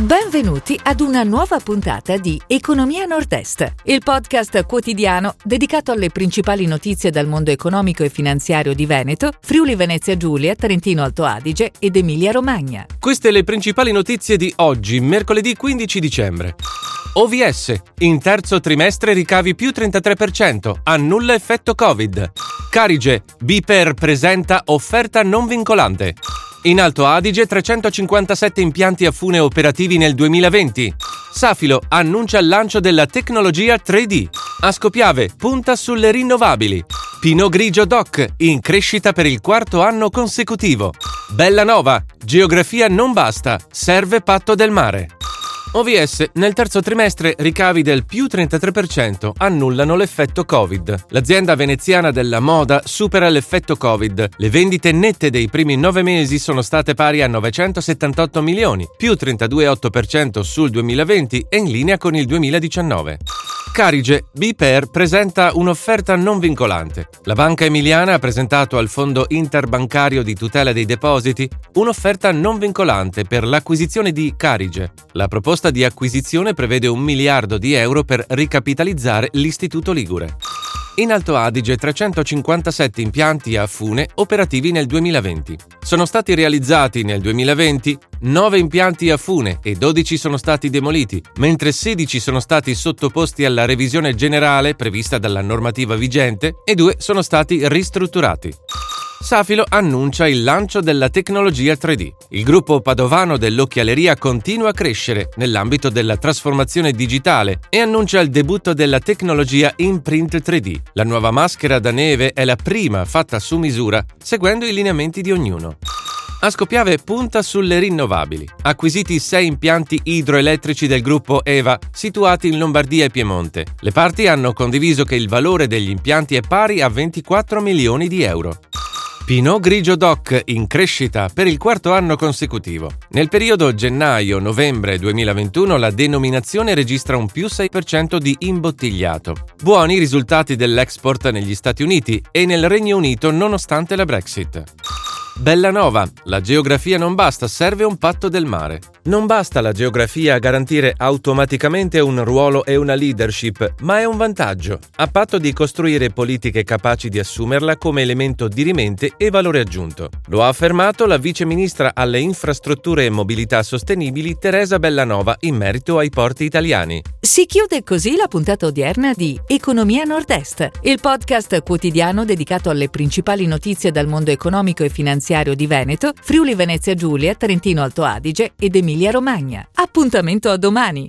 Benvenuti ad una nuova puntata di Economia Nord-Est, il podcast quotidiano dedicato alle principali notizie dal mondo economico e finanziario di Veneto, Friuli Venezia Giulia, Trentino Alto Adige ed Emilia Romagna. Queste le principali notizie di oggi, mercoledì 15 dicembre. OVS. In terzo trimestre ricavi più 33%, annulla effetto Covid. Carige. Biper presenta offerta non vincolante. In Alto Adige 357 impianti a fune operativi nel 2020. Safilo annuncia il lancio della tecnologia 3D. Ascopiave punta sulle rinnovabili. Pinot Grigio Doc in crescita per il quarto anno consecutivo. Bella Nova, geografia non basta, serve patto del mare. OVS nel terzo trimestre ricavi del più 33% annullano l'effetto Covid. L'azienda veneziana della moda supera l'effetto Covid. Le vendite nette dei primi nove mesi sono state pari a 978 milioni, più 32,8% sul 2020 e in linea con il 2019. Carige, BPER presenta un'offerta non vincolante. La Banca Emiliana ha presentato al Fondo Interbancario di tutela dei depositi un'offerta non vincolante per l'acquisizione di Carige. La proposta di acquisizione prevede un miliardo di euro per ricapitalizzare l'Istituto Ligure. In Alto Adige 357 impianti a fune operativi nel 2020. Sono stati realizzati nel 2020 9 impianti a fune e 12 sono stati demoliti, mentre 16 sono stati sottoposti alla revisione generale prevista dalla normativa vigente e 2 sono stati ristrutturati. Safilo annuncia il lancio della tecnologia 3D. Il gruppo padovano dell'occhialeria continua a crescere nell'ambito della trasformazione digitale e annuncia il debutto della tecnologia Imprint 3D. La nuova maschera da neve è la prima fatta su misura, seguendo i lineamenti di ognuno. Ascopiave punta sulle rinnovabili. Acquisiti sei impianti idroelettrici del gruppo EVA, situati in Lombardia e Piemonte. Le parti hanno condiviso che il valore degli impianti è pari a 24 milioni di euro. Pinot Grigio Doc in crescita per il quarto anno consecutivo. Nel periodo gennaio-novembre 2021 la denominazione registra un più 6% di imbottigliato. Buoni risultati dell'export negli Stati Uniti e nel Regno Unito nonostante la Brexit. Bellanova, la geografia non basta, serve un patto del mare. Non basta la geografia a garantire automaticamente un ruolo e una leadership, ma è un vantaggio, a patto di costruire politiche capaci di assumerla come elemento dirimente e valore aggiunto. Lo ha affermato la vice ministra alle infrastrutture e mobilità sostenibili Teresa Bellanova in merito ai porti italiani. Si chiude così la puntata odierna di Economia Nord-Est, il podcast quotidiano dedicato alle principali notizie dal mondo economico e finanziario di Veneto, Friuli Venezia Giulia, Trentino Alto Adige ed Emilia Romagna. Appuntamento a domani!